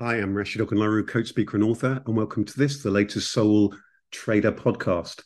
Hi, I'm Rasheed Ogunlaru, coach, speaker, and author, and welcome to this, the latest Soul Trader podcast.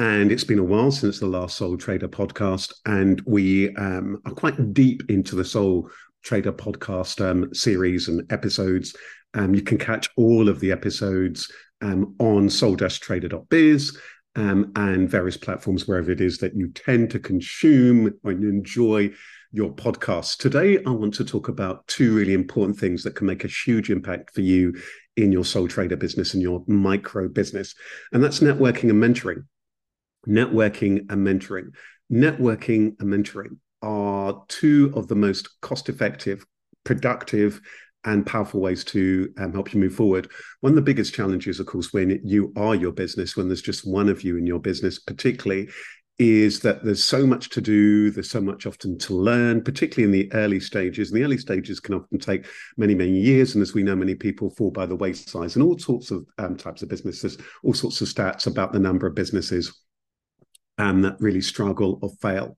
And it's been a while since the last Soul Trader podcast, and we um, are quite deep into the Soul Trader podcast um, series and episodes. Um, you can catch all of the episodes um, on soul-trader.biz um, and various platforms wherever it is that you tend to consume and enjoy your podcast. Today, I want to talk about two really important things that can make a huge impact for you in your sole trader business and your micro business. And that's networking and mentoring. Networking and mentoring. Networking and mentoring are two of the most cost effective, productive, and powerful ways to um, help you move forward. One of the biggest challenges, of course, when you are your business, when there's just one of you in your business, particularly, is that there's so much to do, there's so much often to learn, particularly in the early stages. And the early stages can often take many, many years. And as we know, many people fall by the wayside and all sorts of um, types of businesses, all sorts of stats about the number of businesses um, that really struggle or fail.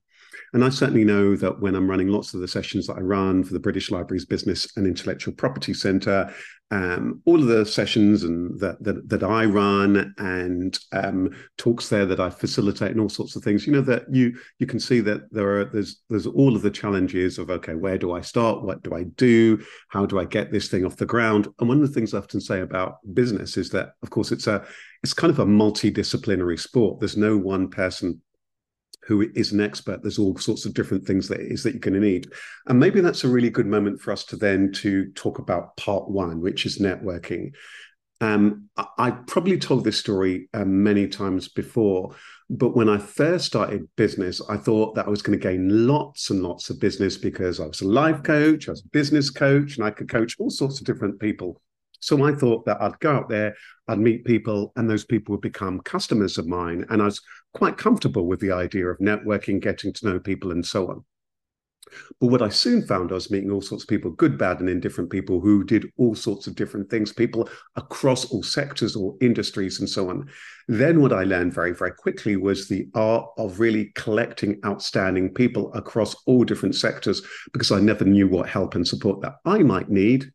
And I certainly know that when I'm running lots of the sessions that I run for the British Libraries Business and Intellectual Property Centre, um, all of the sessions and that that, that I run and um, talks there that I facilitate and all sorts of things, you know that you you can see that there are there's there's all of the challenges of okay, where do I start? What do I do? How do I get this thing off the ground? And one of the things I often say about business is that, of course, it's a it's kind of a multidisciplinary sport. There's no one person who is an expert. There's all sorts of different things that is that you're going to need. And maybe that's a really good moment for us to then to talk about part one, which is networking. Um, I, I, probably told this story um, many times before, but when I first started business, I thought that I was going to gain lots and lots of business because I was a life coach, I was a business coach, and I could coach all sorts of different people. So I thought that I'd go out there, I'd meet people, and those people would become customers of mine. And I was quite comfortable with the idea of networking, getting to know people, and so on. But what I soon found, I was meeting all sorts of people, good, bad, and indifferent people who did all sorts of different things, people across all sectors or industries and so on. Then what I learned very, very quickly was the art of really collecting outstanding people across all different sectors because I never knew what help and support that I might need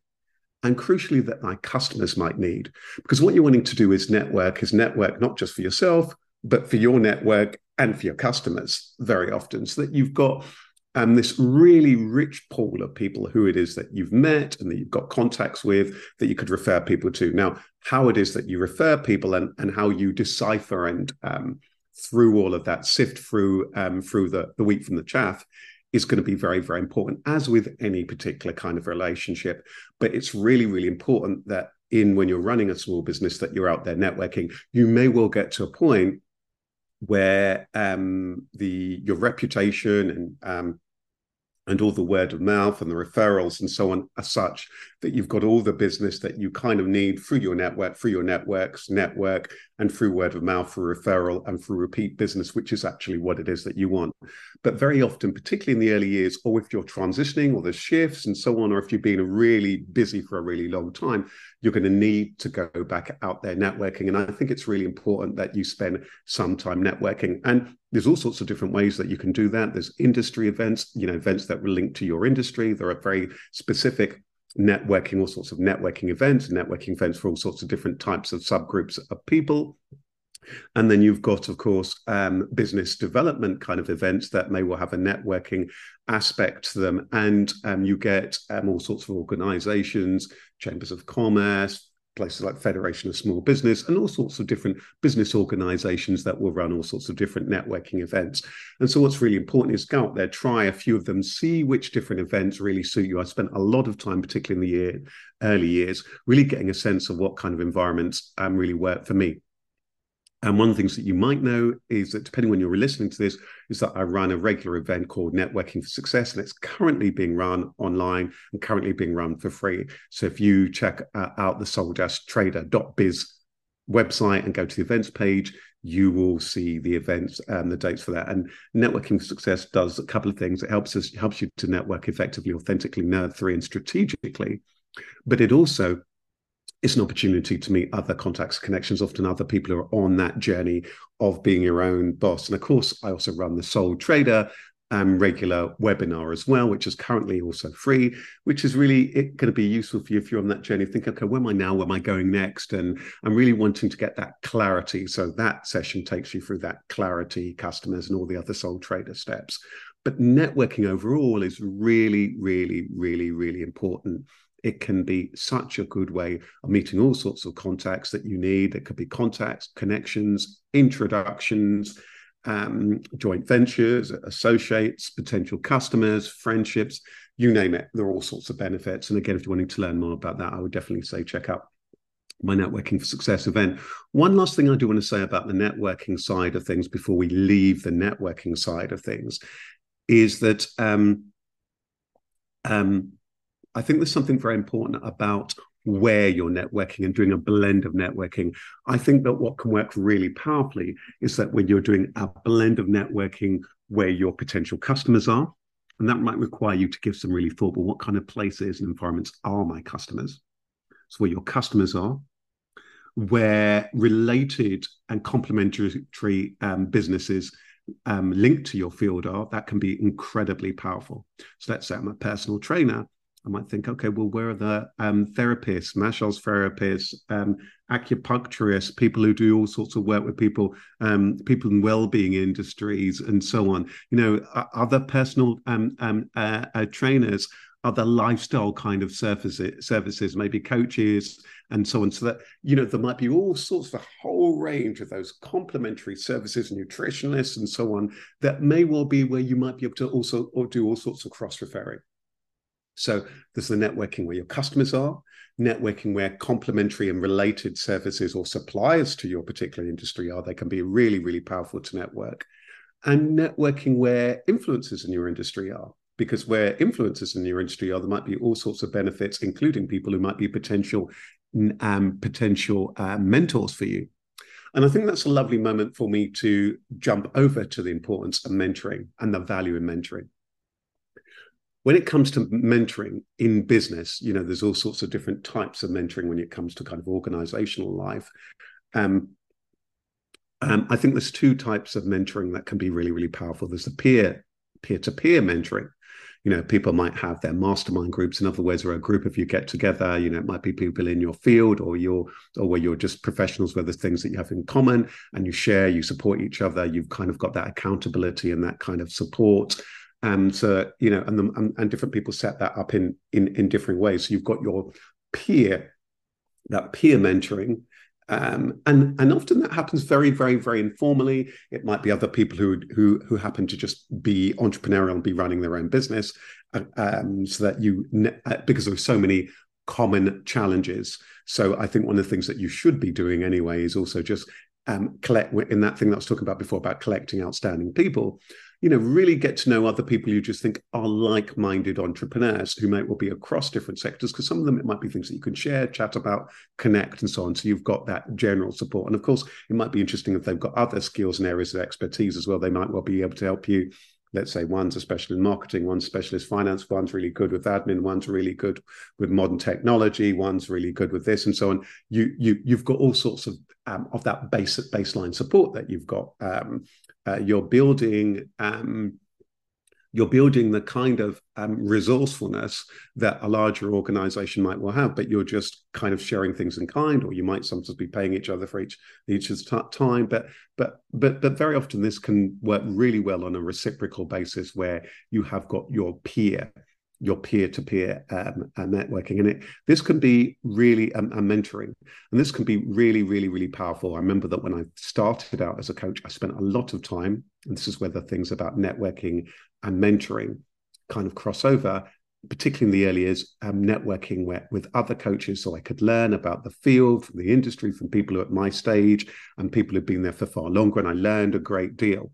and crucially that my customers might need. Because what you're wanting to do is network, is network not just for yourself, but for your network and for your customers very often, so that you've got um, this really rich pool of people who it is that you've met and that you've got contacts with that you could refer people to. Now, how it is that you refer people and, and how you decipher and um, through all of that, sift through um, through the, the wheat from the chaff is going to be very, very important, as with any particular kind of relationship. But it's really, really important that in when you're running a small business that you're out there networking. You may well get to a point where um, the your reputation and um, and all the word of mouth and the referrals and so on are such that you've got all the business that you kind of need through your network, through your networks, network, and through word of mouth, through referral, and through repeat business, which is actually what it is that you want. But very often, particularly in the early years, or if you're transitioning or there's shifts and so on, or if you've been really busy for a really long time, you're going to need to go back out there networking. And I think it's really important that you spend some time networking. And there's all sorts of different ways that you can do that. There's industry events, you know, events that relate to your industry. There are very specific networking, all sorts of networking events, networking events for all sorts of different types of subgroups of people. And then you've got, of course, um, business development kind of events that may well have a networking aspect to them. And um, you get um, all sorts of organizations, chambers of commerce, places like Federation of Small Business and all sorts of different business organizations that will run all sorts of different networking events. And so what's really important is go out there, try a few of them, see which different events really suit you. I spent a lot of time, particularly in the year, early years, really getting a sense of what kind of environments um, really work for me. And one of the things that you might know is that depending when you're listening to this, is that I run a regular event called Networking for Success, and it's currently being run online and currently being run for free. So if you check uh, out the soul-trader.biz website and go to the events page, you will see the events and the dates for that. And Networking for Success does a couple of things. It helps us helps you to network effectively, authentically, nerd three, and strategically. But it also it's an opportunity to meet other contacts, connections, often other people who are on that journey of being your own boss. And of course, I also run the Soul Trader um, regular webinar as well, which is currently also free, which is really going to be useful for you if you're on that journey. Think, okay, where am I now? Where am I going next? And I'm really wanting to get that clarity. So that session takes you through that clarity, customers, and all the other sole trader steps. But networking overall is really, really, really, really important it can be such a good way of meeting all sorts of contacts that you need. It could be contacts, connections, introductions, um, joint ventures, associates, potential customers, friendships, you name it. There are all sorts of benefits. And again, if you're wanting to learn more about that, I would definitely say check out my Networking for Success event. One last thing I do want to say about the networking side of things before we leave the networking side of things is that um, um, I think there's something very important about where you're networking and doing a blend of networking. I think that what can work really powerfully is that when you're doing a blend of networking where your potential customers are, and that might require you to give some really thought, but what kind of places and environments are my customers? So where your customers are, where related and complementary um, businesses um, linked to your field are, that can be incredibly powerful. So let's say I'm a personal trainer I might think, okay, well, where are the um, therapists, massage therapists, um, acupuncturists, people who do all sorts of work with people, um, people in well-being industries, and so on. You know, other personal um, um, uh, uh, trainers, other lifestyle kind of services, services, maybe coaches, and so on. So that you know, there might be all sorts of a whole range of those complementary services, nutritionists, and so on. That may well be where you might be able to also or do all sorts of cross referring. So there's the networking where your customers are, networking where complementary and related services or suppliers to your particular industry are. They can be really, really powerful to network. And networking where influencers in your industry are. Because where influencers in your industry are, there might be all sorts of benefits, including people who might be potential um, potential uh, mentors for you. And I think that's a lovely moment for me to jump over to the importance of mentoring and the value in mentoring when it comes to mentoring in business, you know, there's all sorts of different types of mentoring when it comes to kind of organizational life. Um, um, I think there's two types of mentoring that can be really, really powerful. There's the peer, peer-to-peer mentoring. You know, people might have their mastermind groups. In other words, where a group of you get together. You know, it might be people in your field, or you're, or where you're just professionals, where there's things that you have in common, and you share, you support each other. You've kind of got that accountability and that kind of support and uh, you know, and, the, and, and different people set that up in in in different ways. So you've got your peer, that peer mentoring, um, and and often that happens very very very informally. It might be other people who who who happen to just be entrepreneurial and be running their own business, uh, um, so that you uh, because there's so many common challenges. So I think one of the things that you should be doing anyway is also just um, collect in that thing that I was talking about before about collecting outstanding people you know, really get to know other people you just think are like-minded entrepreneurs who might well be across different sectors. Because some of them it might be things that you can share, chat about, connect, and so on. So you've got that general support. And of course, it might be interesting if they've got other skills and areas of expertise as well. They might well be able to help you let's say one's a specialist in marketing, one's specialist finance, one's really good with admin, one's really good with modern technology, one's really good with this, and so on. You you you've got all sorts of um, of that basic baseline support that you've got. Um, uh, you're building um, you're building the kind of um, resourcefulness that a larger organization might well have, but you're just kind of sharing things in kind, or you might sometimes be paying each other for each each time. But but but but very often this can work really well on a reciprocal basis where you have got your peer your peer-to-peer um, uh, networking. And it this can be really um, a mentoring. And this can be really really really powerful. I remember that when i started out as a coach i spent a lot of time and this is where the things about networking and mentoring kind of crossover, particularly in the early years um, networking with, other coaches so i could learn about the field the industry from people who are at my stage and people who've been there for far longer and i learned a great deal.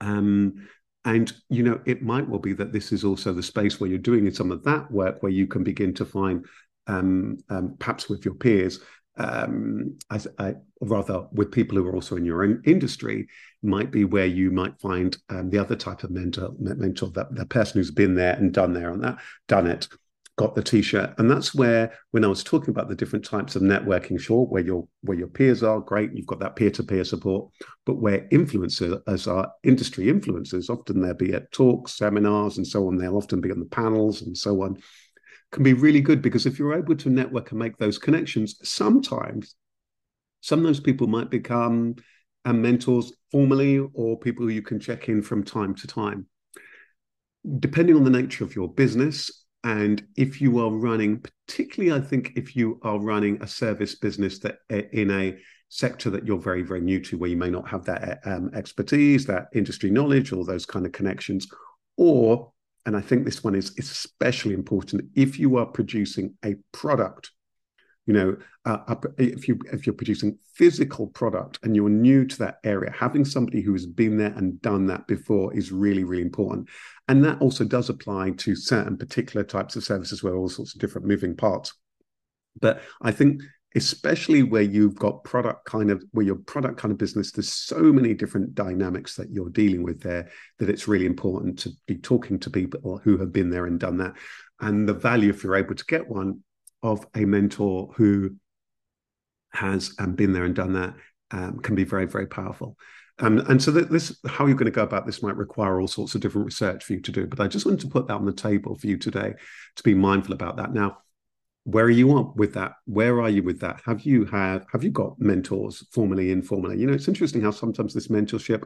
Um, and you know, it might well be that this is also the space where you're doing some of that work, where you can begin to find, um, um, perhaps with your peers, um, as uh, rather with people who are also in your own industry, might be where you might find um, the other type of mentor, mentor that the person who's been there and done there and that done it. got the t-shirt and that's where when i was talking about the different types of networking sure where your where your peers are great you've got that peer-to-peer support but where influencers are industry influencers often they'll be at talks seminars and so on they'll often be on the panels and so on can be really good because if you're able to network and make those connections sometimes some of those people might become um, mentors formally or people you can check in from time to time. Depending on the nature of your business and if you are running, particularly, I think if you are running a service business that eh, in a sector that you're very, very new to, where you may not have that eh, um, expertise, that industry knowledge, or those kind of connections, or and I think this one is especially important. If you are producing a product you know uh, if you if you're producing physical product and you're new to that area having somebody who has been there and done that before is really really important. And that also does apply to certain particular types of services where all sorts of different moving parts. But i think especially where you've got product kind of where your product kind of business there's so many different dynamics that you're dealing with there that it's really important to be talking to people who have been there and done that and the value if you're able to get one of a mentor who has um, been there and done that um, can be very, very powerful. Um, and so this, how you're going to go about this might require all sorts of different research for you to do. But I just wanted to put that on the table for you today to be mindful about that. Now, where are you on with that? Where are you with that? Have you have have you got mentors formally, informally? You know, it's interesting how sometimes this mentorship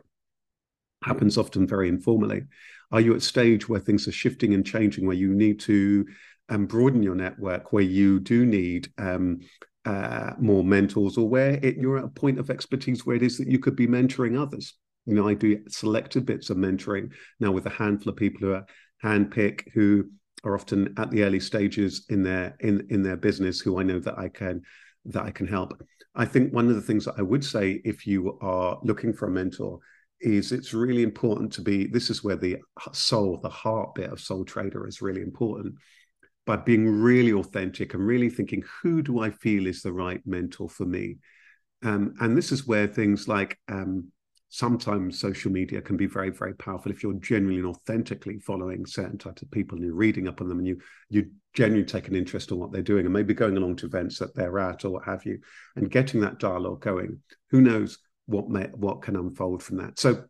happens often very informally. Are you at stage where things are shifting and changing, where you need to and broaden your network where you do need um, uh, more mentors or where it, you're at a point of expertise where it is that you could be mentoring others. You know, I do selected bits of mentoring now with a handful of people who are handpick who are often at the early stages in their in in their business who I know that I can that I can help. I think one of the things that I would say if you are looking for a mentor is it's really important to be this is where the soul the heart bit of soul trader is really important by being really authentic and really thinking, who do I feel is the right mentor for me? Um, and this is where things like um, sometimes social media can be very, very powerful if you're genuinely and authentically following certain types of people and you're reading up on them and you you genuinely take an interest in what they're doing and maybe going along to events that they're at or what have you, and getting that dialogue going. Who knows what may what can unfold from that? So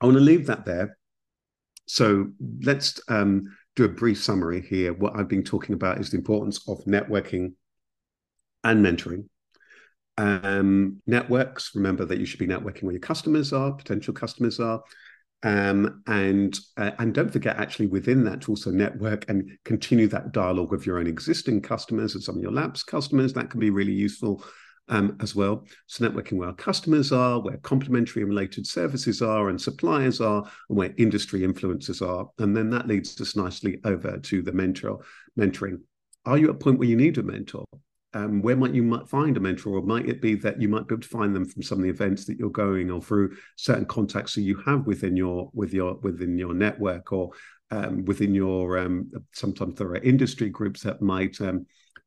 I want to leave that there. So let's um, do a brief summary here. What I've been talking about is the importance of networking and mentoring. Um, networks, remember that you should be networking where your customers are, potential customers are. Um, and uh, and don't forget actually within that to also network and continue that dialogue with your own existing customers and some of your labs customers that can be really useful um, as well. So networking where our customers are, where complementary and related services are, and suppliers are, and where industry influencers are, and then that leads us nicely over to the mentor mentoring. Are you at a point where you need a mentor? Um, where might you might find a mentor, or might it be that you might be able to find them from some of the events that you're going, or through certain contacts that you have within your with your within your network, or um, within your um, sometimes there are industry groups that might um,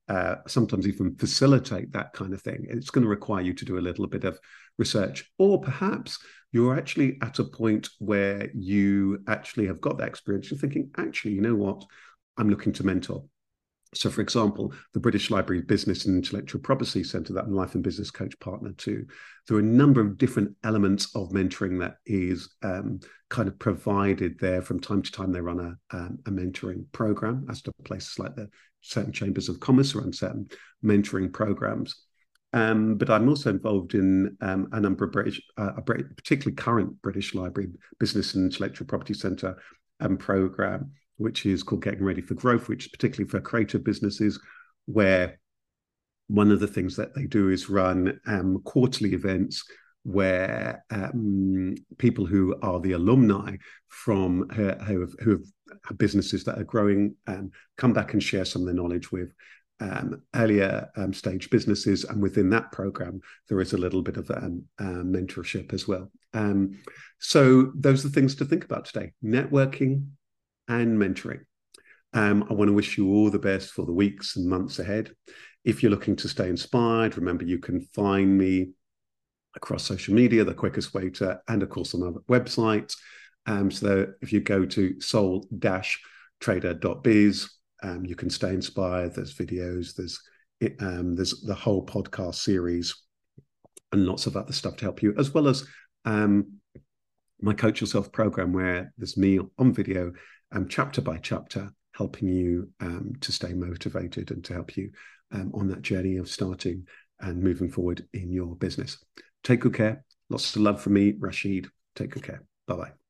uh, sometimes even facilitate that kind of thing. It's going to require you to do a little bit of research, or perhaps you're actually at a point where you actually have got that experience. You're thinking, actually, you know what? I'm looking to mentor. So, for example, the British Library Business and Intellectual Property Centre that I'm Life and Business Coach partner to, there are a number of different elements of mentoring that is um, kind of provided there. From time to time, they run a, um, a mentoring program, as to places like the certain chambers of commerce run certain mentoring programs. Um, but I'm also involved in um, a number of British, uh, particularly current British Library Business and Intellectual Property Centre um, program which is called Getting Ready for Growth, which is particularly for creative businesses, where one of the things that they do is run um, quarterly events where um, people who are the alumni from who, who, have, who have businesses that are growing um, come back and share some of their knowledge with um, earlier um, stage businesses, and within that program, there is a little bit of um, uh, mentorship as well. Um, so those are the things to think about today: networking, and mentoring. Um, I want to wish you all the best for the weeks and months ahead. If you're looking to stay inspired, remember you can find me across social media, the quickest way to, and of course on my website. Um, so if you go to soul-trader.biz, um, you can stay inspired. There's videos. There's um, there's the whole podcast series and lots of other stuff to help you, as well as um, my Coach Yourself program, where there's me on video, um, chapter by chapter, helping you um, to stay motivated and to help you um, on that journey of starting and moving forward in your business. Take good care. Lots of love from me, Rasheed. Take good care. Bye bye.